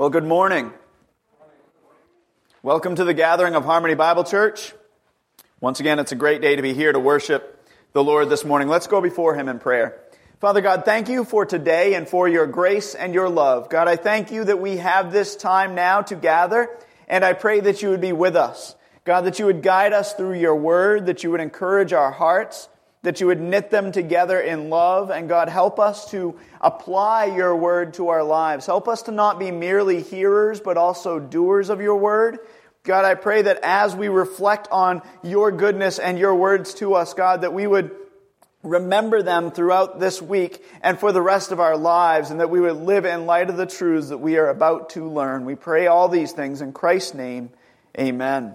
Well, good morning. Welcome to the gathering of Harmony Bible Church. Once again, it's a great day to be here to worship the Lord this morning. Let's go before Him in prayer. Father God, thank you for today and for your grace and your love. God, I thank you that we have this time now to gather, and I pray that you would be with us. God, that you would guide us through your word, that you would encourage our hearts, that you would knit them together in love. And God, help us to apply your word to our lives. Help us to not be merely hearers, but also doers of your word. God, I pray that as we reflect on your goodness and your words to us, God, that we would remember them throughout this week and for the rest of our lives, and that we would live in light of the truths that we are about to learn. We pray all these things in Christ's name. Amen.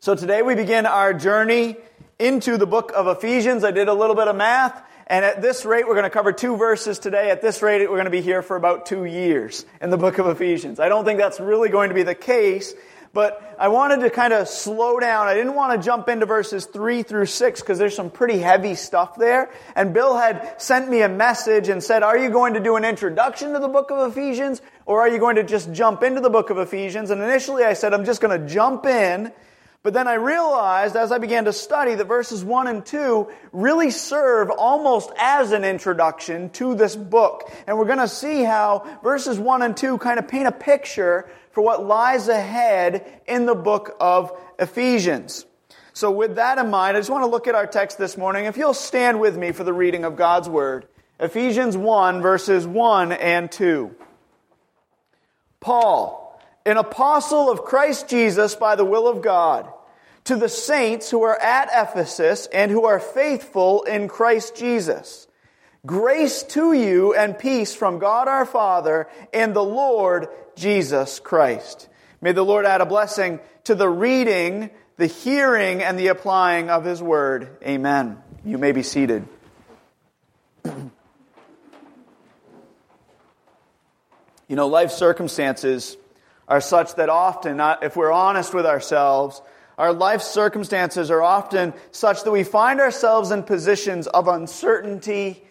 So today we begin our journey into the book of Ephesians. I did a little bit of math. And at this rate, we're going to cover two verses today. At this rate, we're going to be here for about two years in the book of Ephesians. I don't think that's really going to be the case, but I wanted to kind of slow down. I didn't want to jump into verses three through six because there's some pretty heavy stuff there. And Bill had sent me a message and said, are you going to do an introduction to the book of Ephesians or are you going to just jump into the book of Ephesians? And initially I said, I'm just going to jump in but then I realized as I began to study that verses 1 and 2 really serve almost as an introduction to this book. And we're going to see how verses 1 and 2 kind of paint a picture for what lies ahead in the book of Ephesians. So with that in mind, I just want to look at our text this morning. If you'll stand with me for the reading of God's Word. Ephesians 1 verses 1 and 2. Paul, an apostle of Christ Jesus by the will of God, to the saints who are at Ephesus and who are faithful in Christ Jesus. Grace to you and peace from God our Father and the Lord Jesus Christ. May the Lord add a blessing to the reading, the hearing, and the applying of His Word. Amen. You may be seated. you know, life circumstances are such that often, if we're honest with ourselves, our life circumstances are often such that we find ourselves in positions of uncertainty,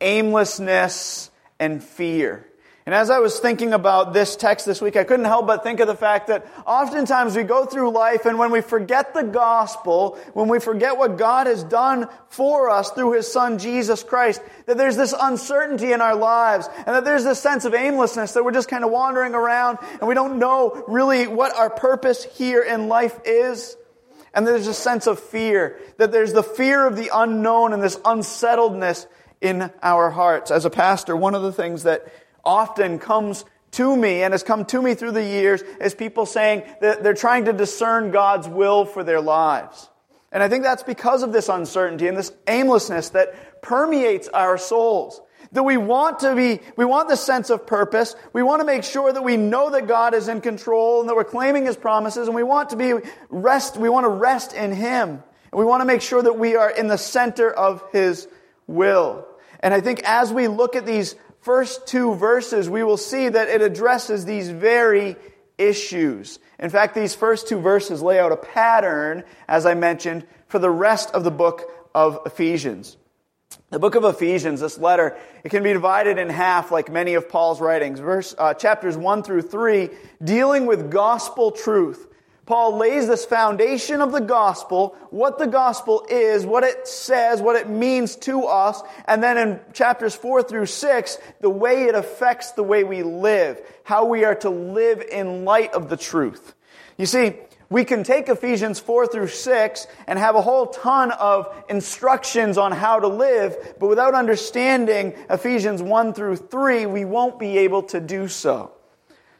aimlessness, and fear. And as I was thinking about this text this week, I couldn't help but think of the fact that oftentimes we go through life and when we forget the gospel, when we forget what God has done for us through His Son Jesus Christ, that there's this uncertainty in our lives and that there's this sense of aimlessness that we're just kind of wandering around and we don't know really what our purpose here in life is. And there's a sense of fear, that there's the fear of the unknown and this unsettledness in our hearts. As a pastor, one of the things that often comes to me and has come to me through the years is people saying that they're trying to discern God's will for their lives. And I think that's because of this uncertainty and this aimlessness that permeates our souls. That we want to be, we want the sense of purpose. We want to make sure that we know that God is in control and that we're claiming His promises and we want to be rest, we want to rest in Him. And we want to make sure that we are in the center of His will. And I think as we look at these first two verses, we will see that it addresses these very issues. In fact, these first two verses lay out a pattern, as I mentioned, for the rest of the book of Ephesians. The book of Ephesians, this letter, it can be divided in half like many of Paul's writings. Verse, uh, chapters 1 through 3, dealing with gospel truth. Paul lays this foundation of the gospel, what the gospel is, what it says, what it means to us, and then in chapters 4 through 6, the way it affects the way we live, how we are to live in light of the truth. You see, we can take Ephesians 4 through 6 and have a whole ton of instructions on how to live, but without understanding Ephesians 1 through 3, we won't be able to do so.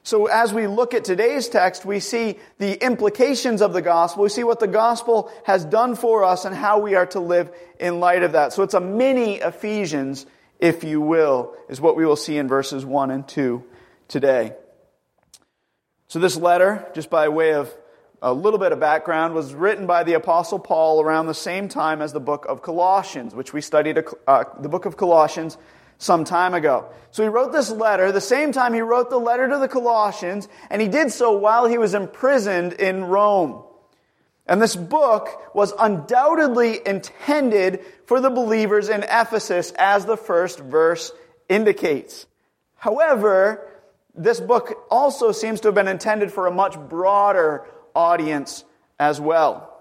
So as we look at today's text, we see the implications of the gospel. We see what the gospel has done for us and how we are to live in light of that. So it's a mini Ephesians, if you will, is what we will see in verses 1 and 2 today. So this letter, just by way of a little bit of background, was written by the apostle Paul around the same time as the book of Colossians, which we studied uh, the book of Colossians some time ago. So he wrote this letter, the same time he wrote the letter to the Colossians, and he did so while he was imprisoned in Rome. And this book was undoubtedly intended for the believers in Ephesus, as the first verse indicates. However, this book also seems to have been intended for a much broader audience as well.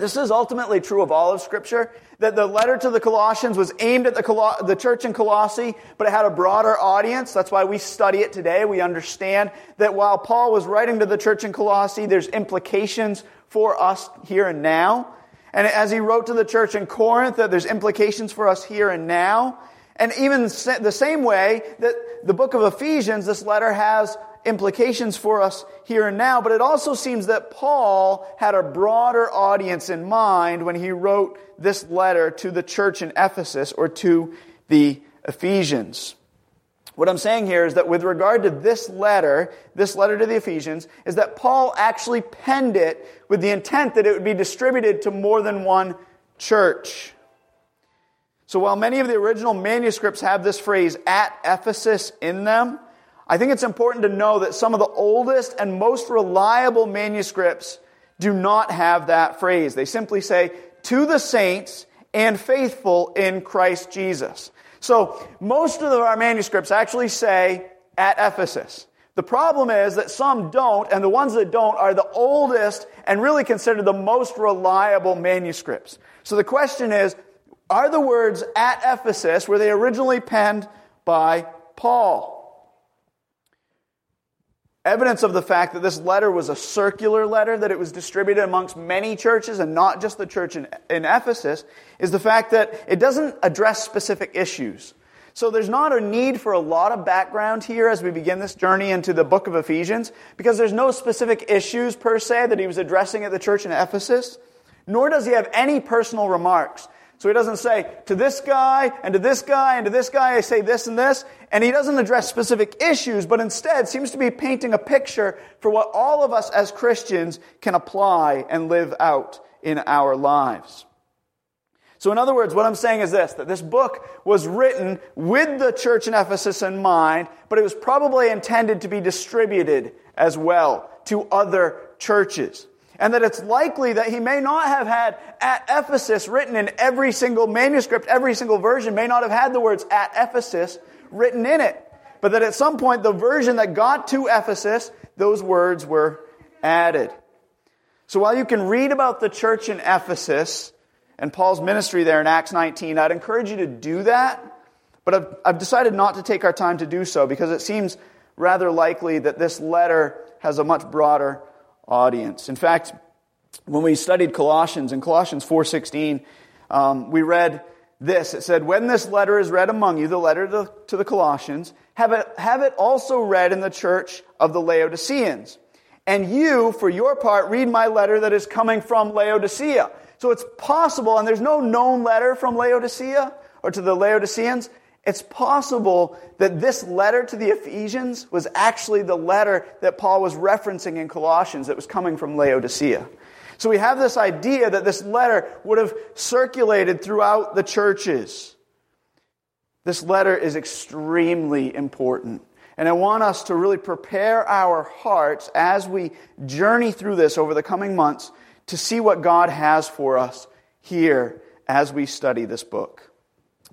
This is ultimately true of all of Scripture, that the letter to the Colossians was aimed at the, Col- the church in Colossae, but it had a broader audience. That's why we study it today. We understand that while Paul was writing to the church in Colossae, there's implications for us here and now. And as he wrote to the church in Corinth, that there's implications for us here and now. And even the same way that the book of Ephesians, this letter has implications for us here and now, but it also seems that Paul had a broader audience in mind when he wrote this letter to the church in Ephesus or to the Ephesians. What I'm saying here is that with regard to this letter, this letter to the Ephesians, is that Paul actually penned it with the intent that it would be distributed to more than one church. So while many of the original manuscripts have this phrase at Ephesus in them, I think it's important to know that some of the oldest and most reliable manuscripts do not have that phrase. They simply say, to the saints and faithful in Christ Jesus. So most of our manuscripts actually say at Ephesus. The problem is that some don't, and the ones that don't are the oldest and really considered the most reliable manuscripts. So the question is, are the words at Ephesus, were they originally penned by Paul? Evidence of the fact that this letter was a circular letter, that it was distributed amongst many churches and not just the church in, in, Ephesus, is the fact that it doesn't address specific issues. So there's not a need for a lot of background here as we begin this journey into the book of Ephesians, because there's no specific issues per se that he was addressing at the church in Ephesus, nor does he have any personal remarks. So he doesn't say, to this guy, and to this guy, and to this guy, I say this and this. And he doesn't address specific issues, but instead seems to be painting a picture for what all of us as Christians can apply and live out in our lives. So, in other words, what I'm saying is this that this book was written with the church in Ephesus in mind, but it was probably intended to be distributed as well to other churches and that it's likely that he may not have had at Ephesus written in every single manuscript, every single version may not have had the words at Ephesus written in it. But that at some point, the version that got to Ephesus, those words were added. So while you can read about the church in Ephesus and Paul's ministry there in Acts 19, I'd encourage you to do that. But I've, I've decided not to take our time to do so because it seems rather likely that this letter has a much broader audience. In fact, when we studied Colossians in Colossians 4:16, um, we read this. It said, "When this letter is read among you, the letter to, to the Colossians, have it, have it also read in the church of the Laodiceans. And you, for your part, read my letter that is coming from Laodicea." So it's possible, and there's no known letter from Laodicea or to the Laodiceans. It's possible that this letter to the Ephesians was actually the letter that Paul was referencing in Colossians that was coming from Laodicea. So we have this idea that this letter would have circulated throughout the churches. This letter is extremely important. And I want us to really prepare our hearts as we journey through this over the coming months to see what God has for us here as we study this book.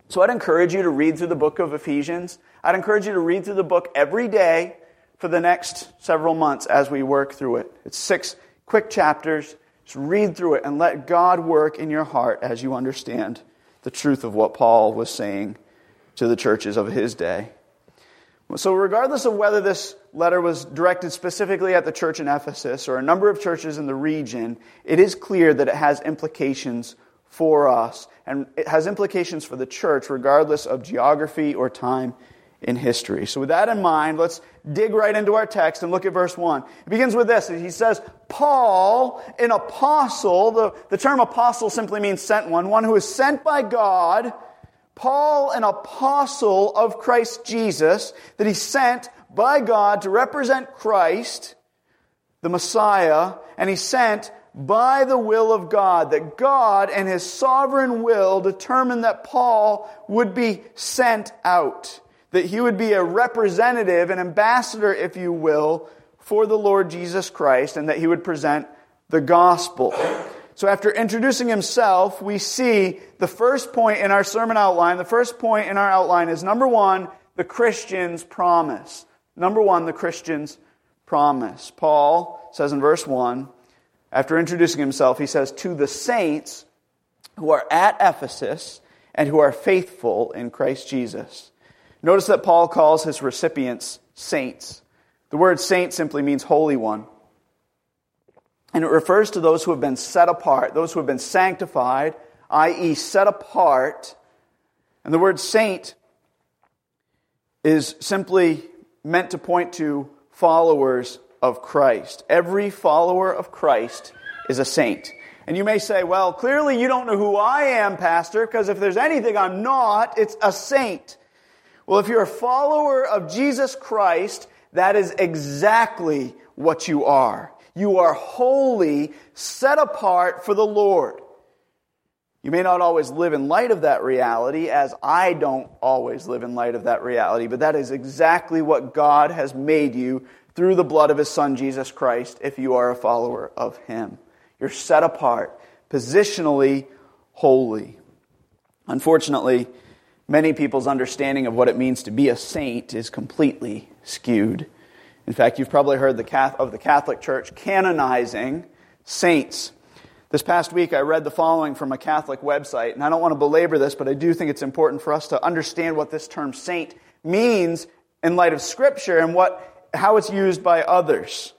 So I'd encourage you to read through the book of Ephesians. I'd encourage you to read through the book every day for the next several months as we work through it. It's six quick chapters. Just read through it and let God work in your heart as you understand the truth of what Paul was saying to the churches of his day. So, regardless of whether this letter was directed specifically at the church in Ephesus or a number of churches in the region, it is clear that it has implications for us, and it has implications for the church regardless of geography or time in history. So, with that in mind, let's dig right into our text and look at verse 1. It begins with this. He says, Paul, an apostle, the, the term apostle simply means sent one, one who is sent by God. Paul, an apostle of Christ Jesus, that he sent by God to represent Christ, the Messiah, and he sent by the will of God, that God and his sovereign will determined that Paul would be sent out, that he would be a representative, an ambassador, if you will, for the Lord Jesus Christ, and that he would present the gospel. So after introducing himself, we see the first point in our sermon outline, the first point in our outline is number one, the Christian's promise. Number one, the Christian's promise. Paul says in verse 1, after introducing himself, he says, To the saints who are at Ephesus and who are faithful in Christ Jesus. Notice that Paul calls his recipients saints. The word saint simply means holy one. And it refers to those who have been set apart, those who have been sanctified, i.e., set apart. And the word saint is simply meant to point to followers of Christ. Every follower of Christ is a saint. And you may say, well, clearly you don't know who I am, Pastor, because if there's anything I'm not, it's a saint. Well, if you're a follower of Jesus Christ, that is exactly what you are. You are holy, set apart for the Lord. You may not always live in light of that reality, as I don't always live in light of that reality, but that is exactly what God has made you through the blood of His Son, Jesus Christ, if you are a follower of Him. You're set apart, positionally holy. Unfortunately, many people's understanding of what it means to be a saint is completely skewed. In fact, you've probably heard the, of the Catholic Church canonizing saints. This past week, I read the following from a Catholic website, and I don't want to belabor this, but I do think it's important for us to understand what this term saint means in light of Scripture and what, how it's used by others.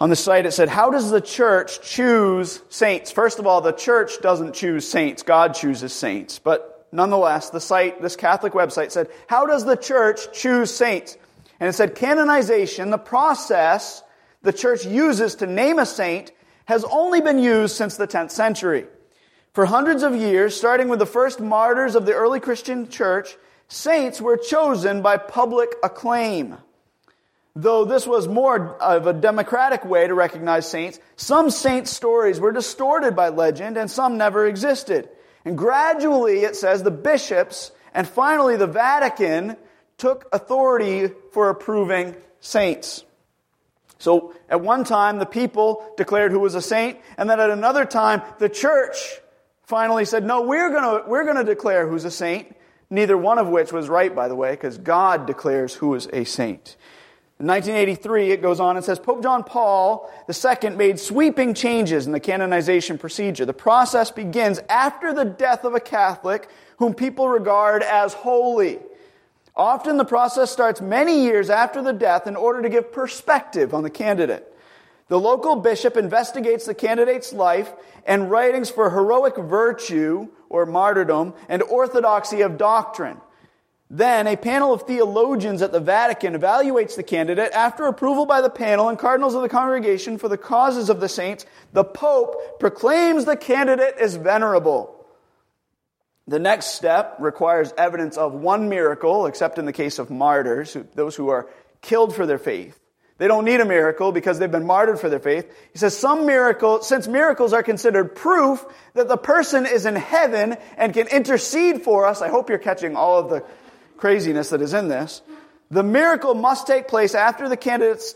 On the site, it said, How does the church choose saints? First of all, the church doesn't choose saints, God chooses saints. But nonetheless, the site, this Catholic website said, How does the church choose saints? And it said, Canonization, the process the church uses to name a saint, has only been used since the 10th century. For hundreds of years, starting with the first martyrs of the early Christian church, saints were chosen by public acclaim. Though this was more of a democratic way to recognize saints, some saint stories were distorted by legend and some never existed. And gradually, it says, the bishops and finally the Vatican took authority for approving saints. So at one time, the people declared who was a saint, and then at another time, the church finally said, no, we're gonna, we're gonna declare who's a saint. Neither one of which was right, by the way, because God declares who is a saint. In 1983, it goes on and says Pope John Paul II made sweeping changes in the canonization procedure. The process begins after the death of a Catholic whom people regard as holy. Often the process starts many years after the death in order to give perspective on the candidate. The local bishop investigates the candidate's life and writings for heroic virtue or martyrdom and orthodoxy of doctrine. Then a panel of theologians at the Vatican evaluates the candidate. After approval by the panel and cardinals of the congregation for the causes of the saints, the Pope proclaims the candidate as venerable. The next step requires evidence of one miracle, except in the case of martyrs, those who are killed for their faith. They don't need a miracle because they've been martyred for their faith. He says some miracle, since miracles are considered proof that the person is in heaven and can intercede for us. I hope you're catching all of the craziness that is in this. The miracle must take place after the candidate's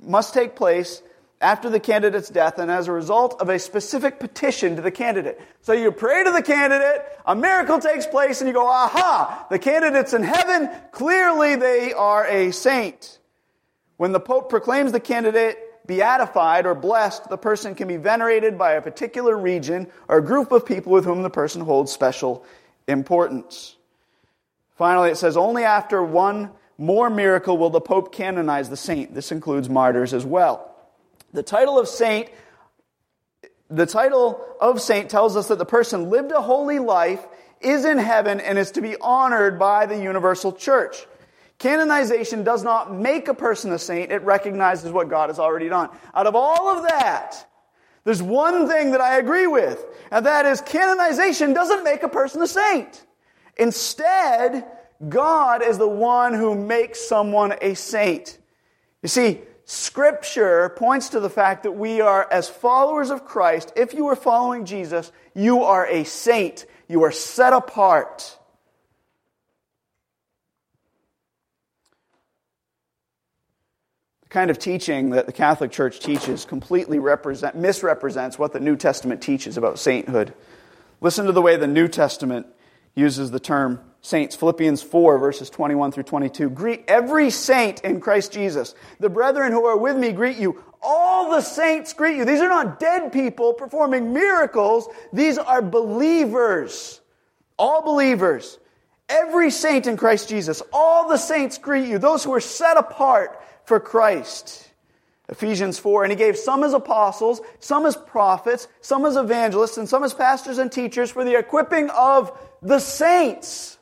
must take place after the candidate's death and as a result of a specific petition to the candidate. So you pray to the candidate, a miracle takes place, and you go, aha, the candidate's in heaven, clearly they are a saint. When the Pope proclaims the candidate beatified or blessed, the person can be venerated by a particular region or group of people with whom the person holds special importance. Finally, it says, only after one more miracle will the Pope canonize the saint. This includes martyrs as well. The title of saint, the title of saint tells us that the person lived a holy life, is in heaven, and is to be honored by the universal church. Canonization does not make a person a saint, it recognizes what God has already done. Out of all of that, there's one thing that I agree with, and that is canonization doesn't make a person a saint. Instead, God is the one who makes someone a saint. You see, Scripture points to the fact that we are, as followers of Christ, if you are following Jesus, you are a saint. You are set apart. Kind of teaching that the Catholic Church teaches completely represent, misrepresents what the New Testament teaches about sainthood. Listen to the way the New Testament uses the term saints. Philippians 4, verses 21 through 22. Greet every saint in Christ Jesus. The brethren who are with me greet you. All the saints greet you. These are not dead people performing miracles, these are believers. All believers. Every saint in Christ Jesus. All the saints greet you. Those who are set apart for Christ. Ephesians 4, and he gave some as apostles, some as prophets, some as evangelists, and some as pastors and teachers for the equipping of the saints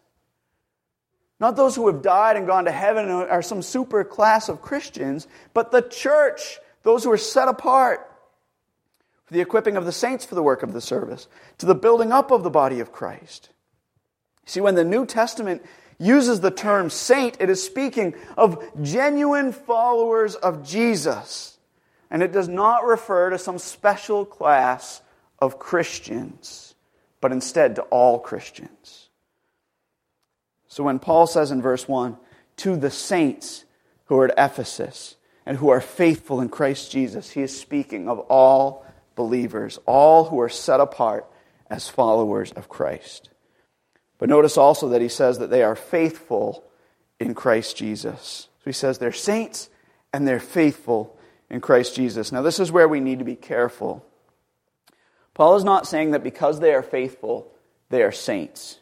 not those who have died and gone to heaven and are some super class of Christians, but the church, those who are set apart for the equipping of the saints for the work of the service, to the building up of the body of Christ. See, when the New Testament uses the term saint, it is speaking of genuine followers of Jesus. And it does not refer to some special class of Christians, but instead to all Christians. So when Paul says in verse 1, to the saints who are at Ephesus and who are faithful in Christ Jesus, he is speaking of all believers, all who are set apart as followers of Christ. But notice also that he says that they are faithful in Christ Jesus. So he says they're saints and they're faithful in Christ Jesus. Now, this is where we need to be careful. Paul is not saying that because they are faithful, they are saints.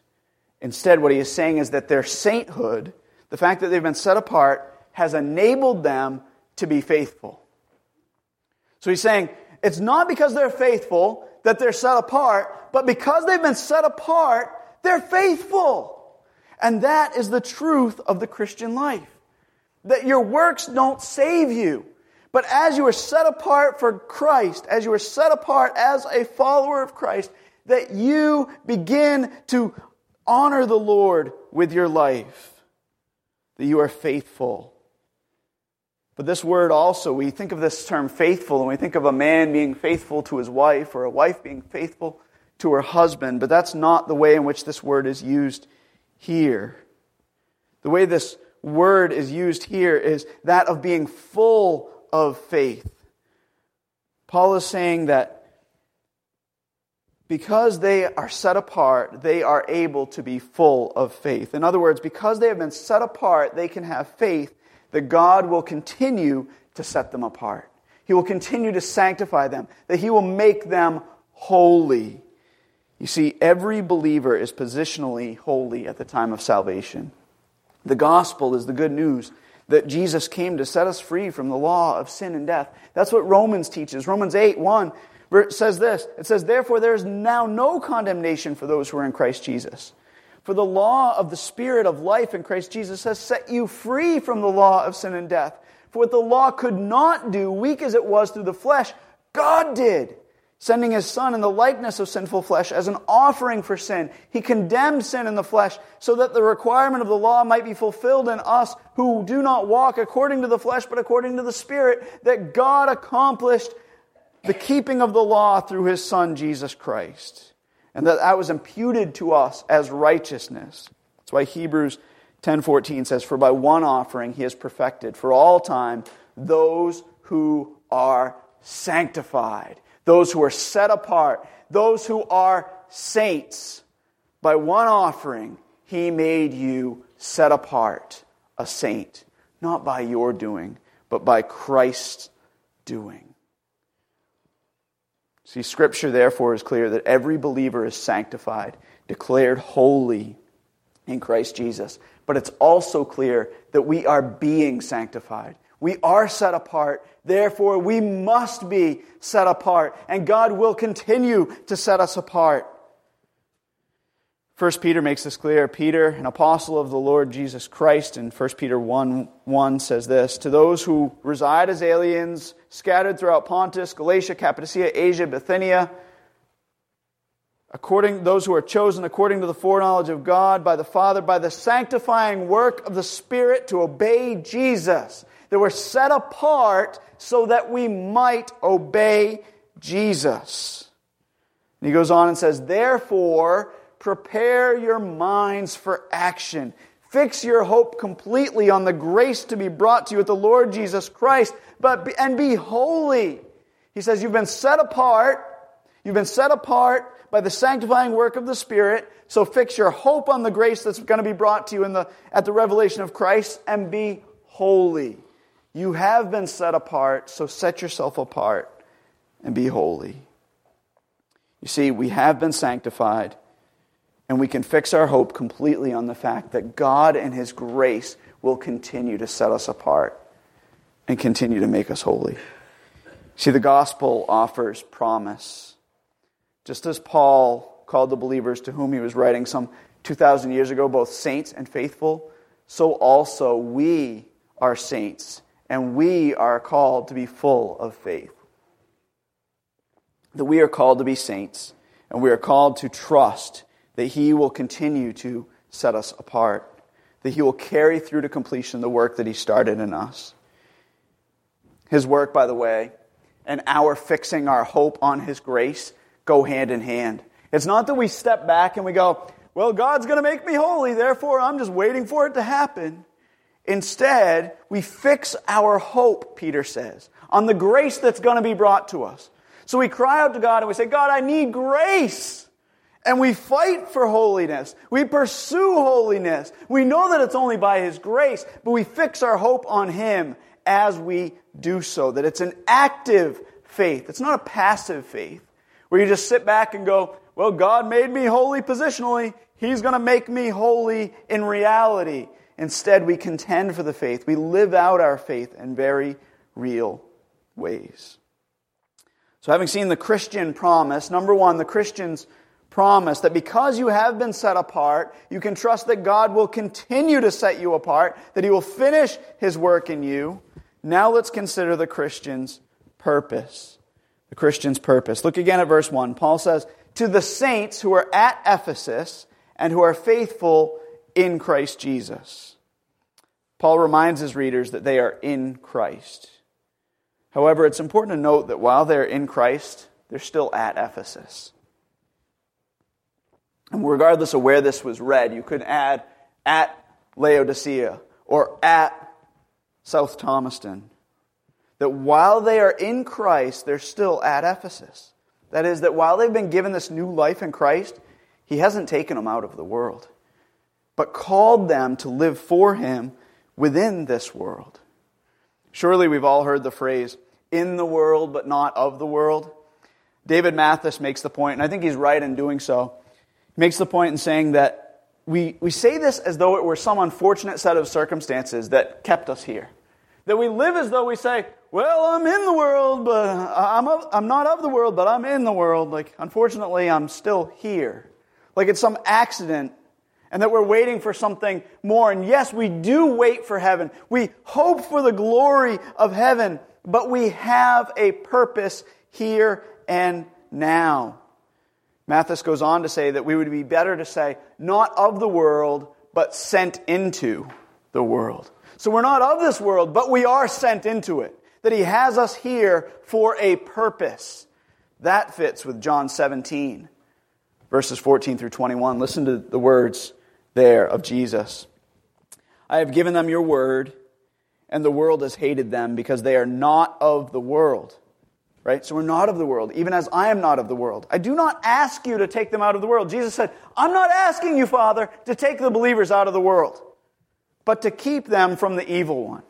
Instead, what he is saying is that their sainthood, the fact that they've been set apart, has enabled them to be faithful. So he's saying it's not because they're faithful that they're set apart, but because they've been set apart, they're faithful. And that is the truth of the Christian life. That your works don't save you. But as you are set apart for Christ, as you are set apart as a follower of Christ, that you begin to honor the Lord with your life, that you are faithful. But this word also, we think of this term faithful, and we think of a man being faithful to his wife, or a wife being faithful to her husband, but that's not the way in which this word is used here. The way this word is used here is that of being full of faith. Paul is saying that because they are set apart, they are able to be full of faith. In other words, because they have been set apart, they can have faith that God will continue to set them apart. He will continue to sanctify them, that He will make them holy. You see, every believer is positionally holy at the time of salvation. The gospel is the good news that Jesus came to set us free from the law of sin and death. That's what Romans teaches. Romans 8 1 it says this It says, Therefore, there is now no condemnation for those who are in Christ Jesus. For the law of the Spirit of life in Christ Jesus has set you free from the law of sin and death. For what the law could not do, weak as it was through the flesh, God did, sending his Son in the likeness of sinful flesh as an offering for sin. He condemned sin in the flesh so that the requirement of the law might be fulfilled in us who do not walk according to the flesh, but according to the Spirit, that God accomplished the keeping of the law through his son Jesus Christ. And that that was imputed to us as righteousness. That's why Hebrews 10:14 says for by one offering he has perfected for all time those who are sanctified, those who are set apart, those who are saints. By one offering he made you set apart, a saint, not by your doing, but by Christ's doing. See, Scripture, therefore, is clear that every believer is sanctified, declared holy in Christ Jesus. But it's also clear that we are being sanctified. We are set apart. Therefore, we must be set apart. And God will continue to set us apart. First Peter makes this clear. Peter, an apostle of the Lord Jesus Christ, in 1 Peter 1 1 says this To those who reside as aliens, scattered throughout Pontus, Galatia, Cappadocia, Asia, Bithynia, according those who are chosen according to the foreknowledge of God by the Father, by the sanctifying work of the Spirit to obey Jesus. That we're set apart so that we might obey Jesus. And he goes on and says, Therefore, prepare your minds for action. Fix your hope completely on the grace to be brought to you with the Lord Jesus Christ, but be, and be holy. He says you've been set apart, You've been set apart by the sanctifying work of the Spirit. So fix your hope on the grace that's going to be brought to you in the, at the revelation of Christ and be holy. You have been set apart, so set yourself apart and be holy. You see, we have been sanctified, and we can fix our hope completely on the fact that God and His grace will continue to set us apart and continue to make us holy. See, the gospel offers promise. Just as Paul called the believers to whom he was writing some 2,000 years ago both saints and faithful, so also we are saints, and we are called to be full of faith. That we are called to be saints, and we are called to trust that He will continue to set us apart, that He will carry through to completion the work that He started in us. His work, by the way, and our fixing our hope on His grace go hand in hand. It's not that we step back and we go, well, God's going to make me holy, therefore I'm just waiting for it to happen. Instead, we fix our hope, Peter says, on the grace that's going to be brought to us. So we cry out to God and we say, God, I need grace. And we fight for holiness. We pursue holiness. We know that it's only by His grace, but we fix our hope on Him as we do so. That it's an active faith. It's not a passive faith where you just sit back and go, well, God made me holy positionally. He's going to make me holy in reality. Instead, we contend for the faith. We live out our faith in very real ways. So, having seen the Christian promise, number one, the Christian's promise that because you have been set apart, you can trust that God will continue to set you apart, that He will finish His work in you. Now let's consider the Christian's purpose. The Christian's purpose. Look again at verse 1. Paul says, To the saints who are at Ephesus and who are faithful in Christ Jesus. Paul reminds his readers that they are in Christ. However, it's important to note that while they're in Christ, they're still at Ephesus. And regardless of where this was read, you could add at Laodicea or at South Thomaston. That while they are in Christ, they're still at Ephesus. That is, that while they've been given this new life in Christ, He hasn't taken them out of the world, but called them to live for Him within this world. Surely we've all heard the phrase, in the world but not of the world. David Mathis makes the point, and I think he's right in doing so. He makes the point in saying that we, we say this as though it were some unfortunate set of circumstances that kept us here. That we live as though we say, well, I'm in the world, but I'm, of, I'm not of the world, but I'm in the world. Like, unfortunately, I'm still here. Like it's some accident and that we're waiting for something more. And yes, we do wait for heaven. We hope for the glory of heaven, but we have a purpose here and now. Mathis goes on to say that we would be better to say, not of the world, but sent into the world. So we're not of this world, but we are sent into it. That he has us here for a purpose. That fits with John 17, verses 14 through 21. Listen to the words there of Jesus. I have given them your word, and the world has hated them because they are not of the world. Right? So we're not of the world, even as I am not of the world. I do not ask you to take them out of the world. Jesus said, I'm not asking you, Father, to take the believers out of the world, but to keep them from the evil one.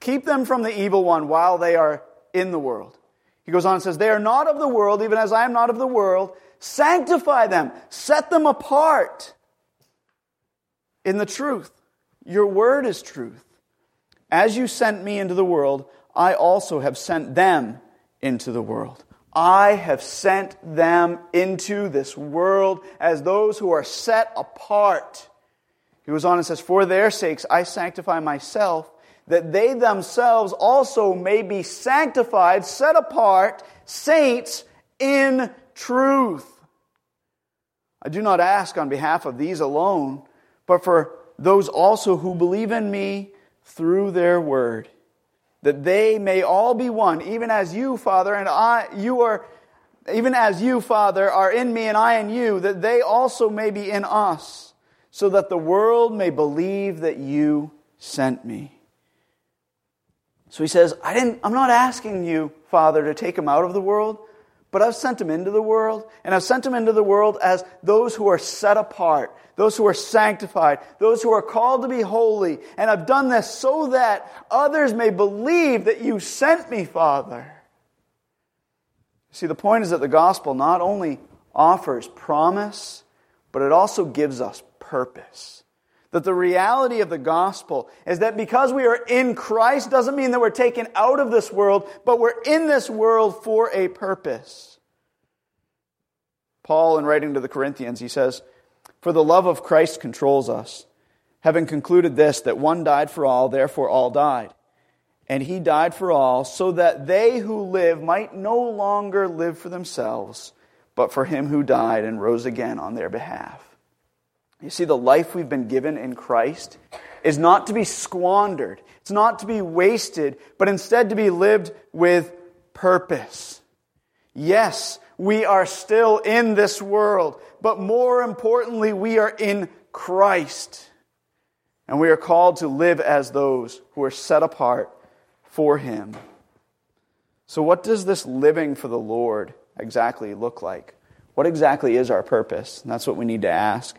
Keep them from the evil one while they are in the world. He goes on and says, They are not of the world, even as I am not of the world. Sanctify them, set them apart in the truth. Your word is truth. As you sent me into the world, I also have sent them into the world. I have sent them into this world as those who are set apart. He goes on and says, For their sakes I sanctify myself, that they themselves also may be sanctified, set apart, saints in truth. I do not ask on behalf of these alone, but for those also who believe in me through their word that they may all be one, even as you, Father, and I, you are, even as you, Father, are in me and I in you, that they also may be in us, so that the world may believe that you sent me. So he says, I didn't, I'm not asking you, Father, to take them out of the world, but I've sent them into the world, and I've sent them into the world as those who are set apart, those who are sanctified, those who are called to be holy. And I've done this so that others may believe that you sent me, Father. See, the point is that the gospel not only offers promise, but it also gives us purpose. That the reality of the gospel is that because we are in Christ doesn't mean that we're taken out of this world, but we're in this world for a purpose. Paul, in writing to the Corinthians, he says, For the love of Christ controls us, having concluded this, that one died for all, therefore all died. And he died for all, so that they who live might no longer live for themselves, but for him who died and rose again on their behalf. You see, the life we've been given in Christ is not to be squandered, it's not to be wasted, but instead to be lived with purpose. Yes, we are still in this world, but more importantly, we are in Christ. And we are called to live as those who are set apart for Him. So, what does this living for the Lord exactly look like? What exactly is our purpose? And that's what we need to ask.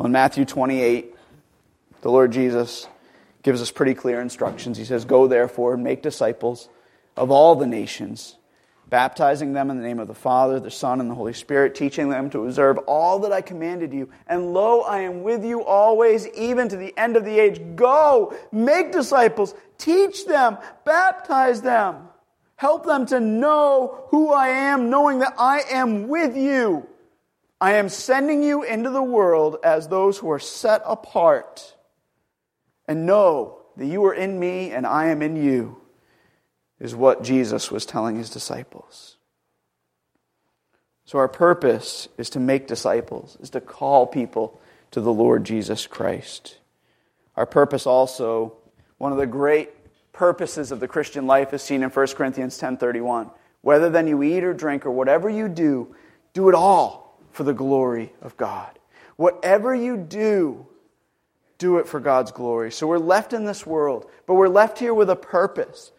Well, in Matthew 28, the Lord Jesus gives us pretty clear instructions. He says, Go therefore and make disciples of all the nations, baptizing them in the name of the Father, the Son, and the Holy Spirit, teaching them to observe all that I commanded you. And lo, I am with you always, even to the end of the age. Go, make disciples, teach them, baptize them, help them to know who I am, knowing that I am with you I am sending you into the world as those who are set apart. And know that you are in me and I am in you, is what Jesus was telling his disciples. So, our purpose is to make disciples, is to call people to the Lord Jesus Christ. Our purpose also, one of the great purposes of the Christian life is seen in 1 Corinthians 10:31. Whether then you eat or drink or whatever you do, do it all for the glory of God. Whatever you do, do it for God's glory. So we're left in this world, but we're left here with a purpose.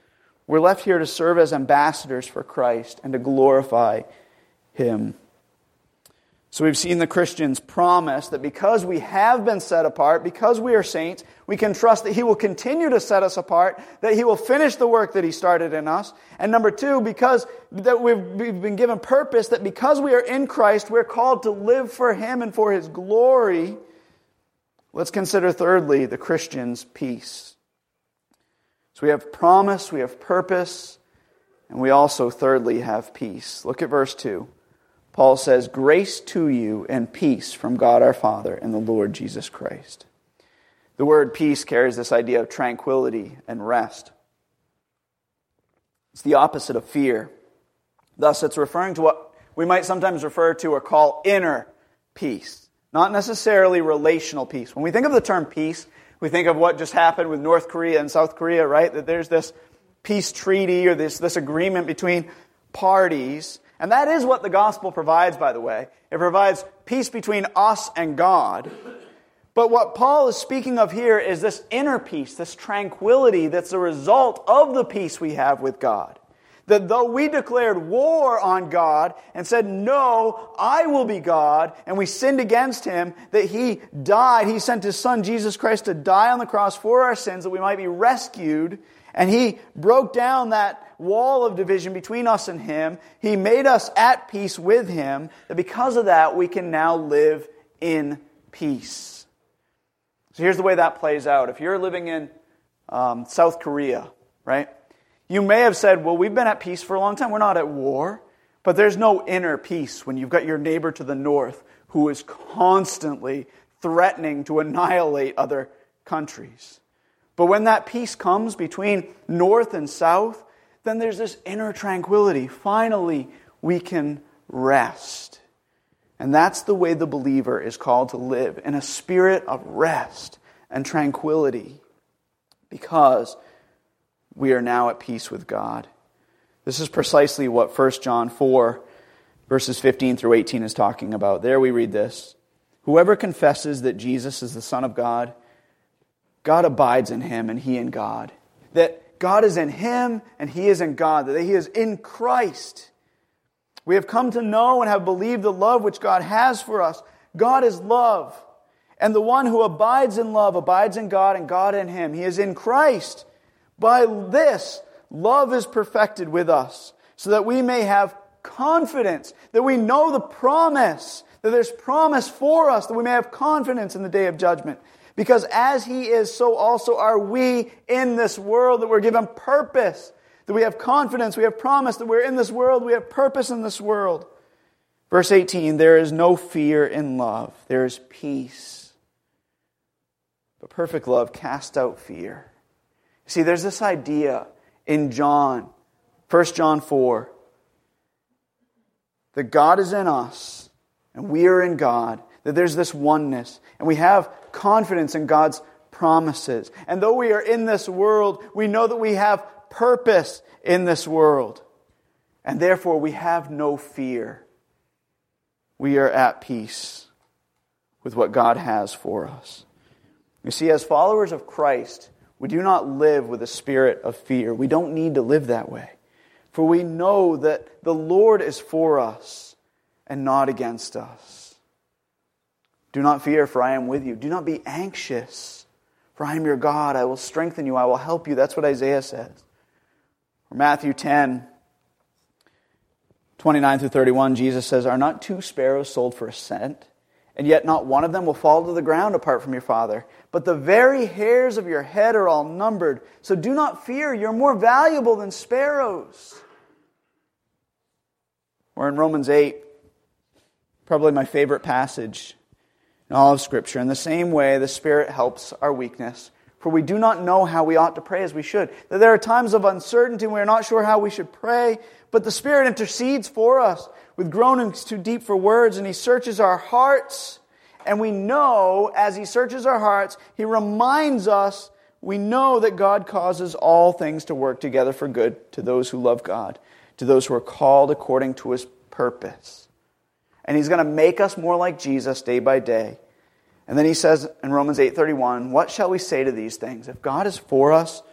We're left here to serve as ambassadors for Christ and to glorify Him. So we've seen the Christians promise that because we have been set apart, because we are saints, we can trust that He will continue to set us apart, that He will finish the work that He started in us. And number two, because that we've, been given purpose, that because we are in Christ, we're called to live for Him and for His glory. Let's consider thirdly the Christian's peace. So we have promise, we have purpose, and we also thirdly have peace. Look at verse 2. Paul says, Grace to you and peace from God our Father and the Lord Jesus Christ. The word peace carries this idea of tranquility and rest. It's the opposite of fear. Thus, it's referring to what we might sometimes refer to or call inner peace, not necessarily relational peace. When we think of the term peace, we think of what just happened with North Korea and South Korea, right? That there's this peace treaty or this, this agreement between parties and that is what the gospel provides, by the way. It provides peace between us and God. But what Paul is speaking of here is this inner peace, this tranquility that's a result of the peace we have with God. That though we declared war on God and said, No, I will be God, and we sinned against him, that he died, he sent his son Jesus Christ to die on the cross for our sins, that we might be rescued, and he broke down that wall of division between us and him. He made us at peace with him, that because of that, we can now live in peace. So here's the way that plays out. If you're living in um, South Korea, right, you may have said, well, we've been at peace for a long time. We're not at war. But there's no inner peace when you've got your neighbor to the north who is constantly threatening to annihilate other countries. But when that peace comes between north and south, then there's this inner tranquility. Finally, we can rest. And that's the way the believer is called to live in a spirit of rest and tranquility because we are now at peace with God. This is precisely what 1 John 4, verses 15 through 18 is talking about. There we read this Whoever confesses that Jesus is the Son of God, God abides in him and he in God. That God is in him and he is in God, that he is in Christ. We have come to know and have believed the love which God has for us. God is love. And the one who abides in love abides in God and God in him. He is in Christ. By this, love is perfected with us, so that we may have confidence, that we know the promise, that there's promise for us, that we may have confidence in the day of judgment. Because as He is, so also are we in this world, that we're given purpose, that we have confidence, we have promise, that we're in this world, we have purpose in this world. Verse 18 there is no fear in love, there is peace. But perfect love casts out fear. See, there's this idea in John, 1 John 4, that God is in us and we are in God, that there's this oneness, and we have confidence in God's promises. And though we are in this world, we know that we have purpose in this world. And therefore, we have no fear. We are at peace with what God has for us. You see, as followers of Christ, we do not live with a spirit of fear. We don't need to live that way. For we know that the Lord is for us and not against us. Do not fear, for I am with you. Do not be anxious, for I am your God. I will strengthen you. I will help you. That's what Isaiah says. Or Matthew 10, 29 through 31, Jesus says, Are not two sparrows sold for a cent? And yet not one of them will fall to the ground apart from your Father. But the very hairs of your head are all numbered. So do not fear, you're more valuable than sparrows. Or in Romans 8, probably my favorite passage in all of Scripture. In the same way, the Spirit helps our weakness. For we do not know how we ought to pray as we should. That there are times of uncertainty and we are not sure how we should pray, but the Spirit intercedes for us with groanings too deep for words, and He searches our hearts. And we know, as He searches our hearts, He reminds us, we know that God causes all things to work together for good to those who love God, to those who are called according to His purpose. And He's going to make us more like Jesus day by day. And then He says in Romans 8:31, "What shall we say to these things? If God is for us,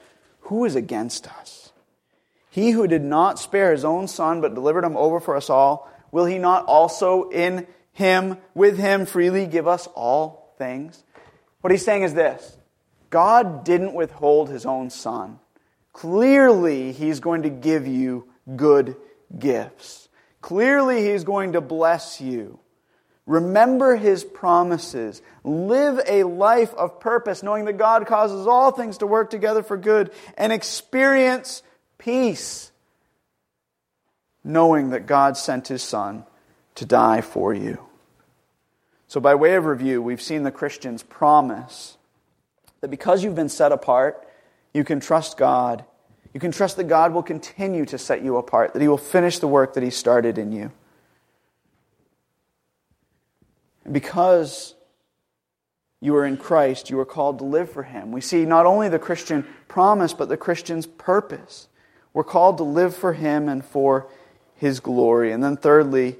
who is against us? He who did not spare His own Son, but delivered Him over for us all, will He not also in him, with him, freely give us all things. What he's saying is this God didn't withhold his own son. Clearly, he's going to give you good gifts. Clearly, he's going to bless you. Remember his promises. Live a life of purpose, knowing that God causes all things to work together for good, and experience peace, knowing that God sent his Son to die for you. So, by way of review, we've seen the Christian's promise that because you've been set apart, you can trust God. You can trust that God will continue to set you apart, that He will finish the work that He started in you. And because you are in Christ, you are called to live for Him. We see not only the Christian promise, but the Christian's purpose. We're called to live for Him and for His glory. And then, thirdly,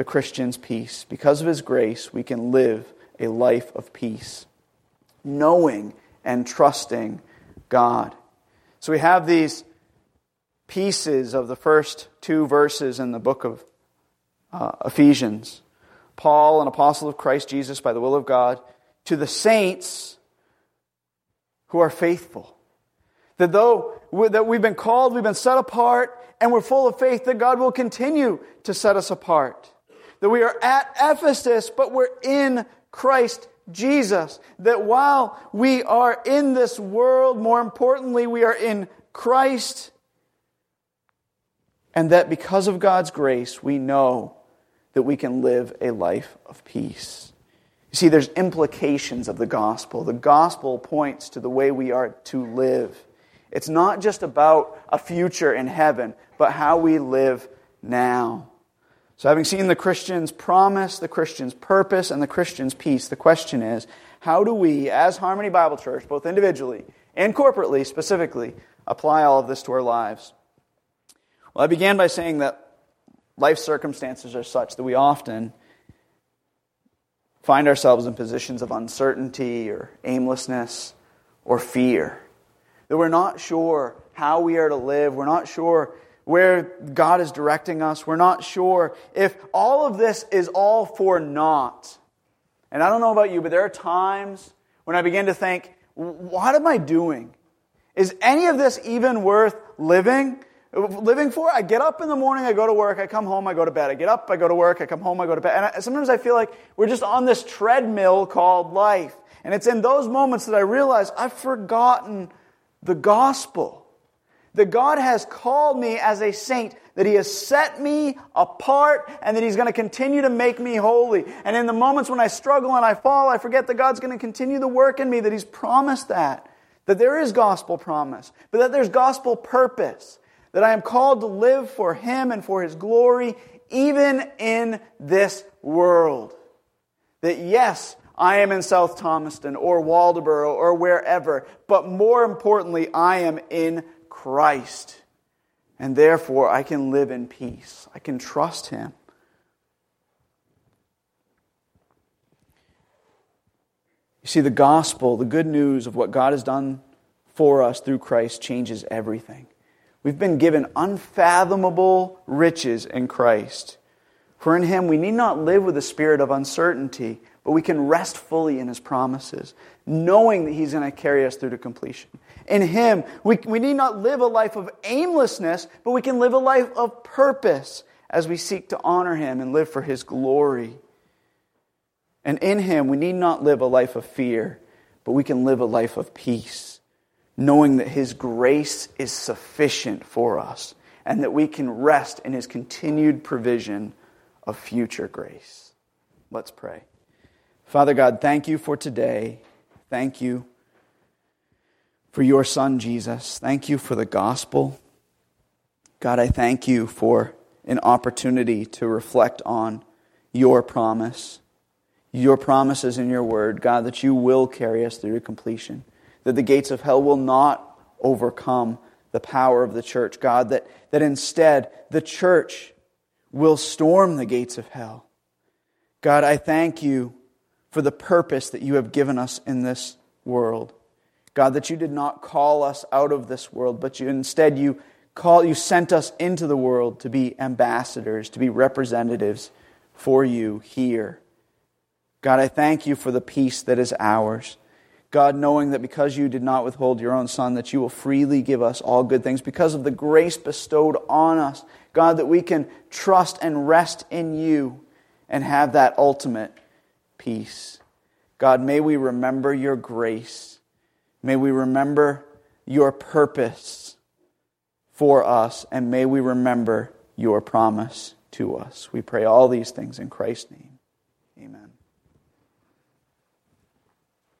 the Christian's peace. Because of his grace, we can live a life of peace, knowing and trusting God. So we have these pieces of the first two verses in the book of uh, Ephesians. Paul, an apostle of Christ Jesus by the will of God, to the saints who are faithful. That though that we've been called, we've been set apart, and we're full of faith that God will continue to set us apart that we are at Ephesus, but we're in Christ Jesus. That while we are in this world, more importantly, we are in Christ. And that because of God's grace, we know that we can live a life of peace. You see, there's implications of the gospel. The gospel points to the way we are to live. It's not just about a future in heaven, but how we live now. So, having seen the Christian's promise, the Christian's purpose, and the Christian's peace, the question is how do we, as Harmony Bible Church, both individually and corporately specifically, apply all of this to our lives? Well, I began by saying that life circumstances are such that we often find ourselves in positions of uncertainty or aimlessness or fear. That we're not sure how we are to live, we're not sure where God is directing us. We're not sure if all of this is all for naught. And I don't know about you, but there are times when I begin to think, what am I doing? Is any of this even worth living? Living for? I get up in the morning, I go to work, I come home, I go to bed. I get up, I go to work, I come home, I go to bed. And I, sometimes I feel like we're just on this treadmill called life. And it's in those moments that I realize I've forgotten the gospel. That God has called me as a saint, that He has set me apart, and that He's going to continue to make me holy. And in the moments when I struggle and I fall, I forget that God's going to continue the work in me, that He's promised that. That there is gospel promise, but that there's gospel purpose. That I am called to live for Him and for His glory, even in this world. That yes, I am in South Thomaston or Waldoboro or wherever, but more importantly, I am in Christ. And therefore, I can live in peace. I can trust Him. You see, the gospel, the good news of what God has done for us through Christ, changes everything. We've been given unfathomable riches in Christ. For in Him we need not live with a spirit of uncertainty, but we can rest fully in His promises, knowing that He's going to carry us through to completion. In Him, we, we need not live a life of aimlessness, but we can live a life of purpose as we seek to honor Him and live for His glory. And in Him, we need not live a life of fear, but we can live a life of peace, knowing that His grace is sufficient for us and that we can rest in His continued provision of future grace. Let's pray. Father God, thank you for today. Thank you for your Son, Jesus. Thank you for the gospel. God, I thank you for an opportunity to reflect on your promise, your promises in your word, God, that you will carry us through to completion, that the gates of hell will not overcome the power of the church, God, that, that instead the church will storm the gates of hell. God, I thank you for the purpose that you have given us in this world. God, that you did not call us out of this world, but you instead you call you sent us into the world to be ambassadors, to be representatives for you here. God, I thank you for the peace that is ours. God, knowing that because you did not withhold your own Son, that you will freely give us all good things, because of the grace bestowed on us, God, that we can trust and rest in you and have that ultimate peace. God, may we remember your grace. May we remember your purpose for us, and may we remember your promise to us. We pray all these things in Christ's name.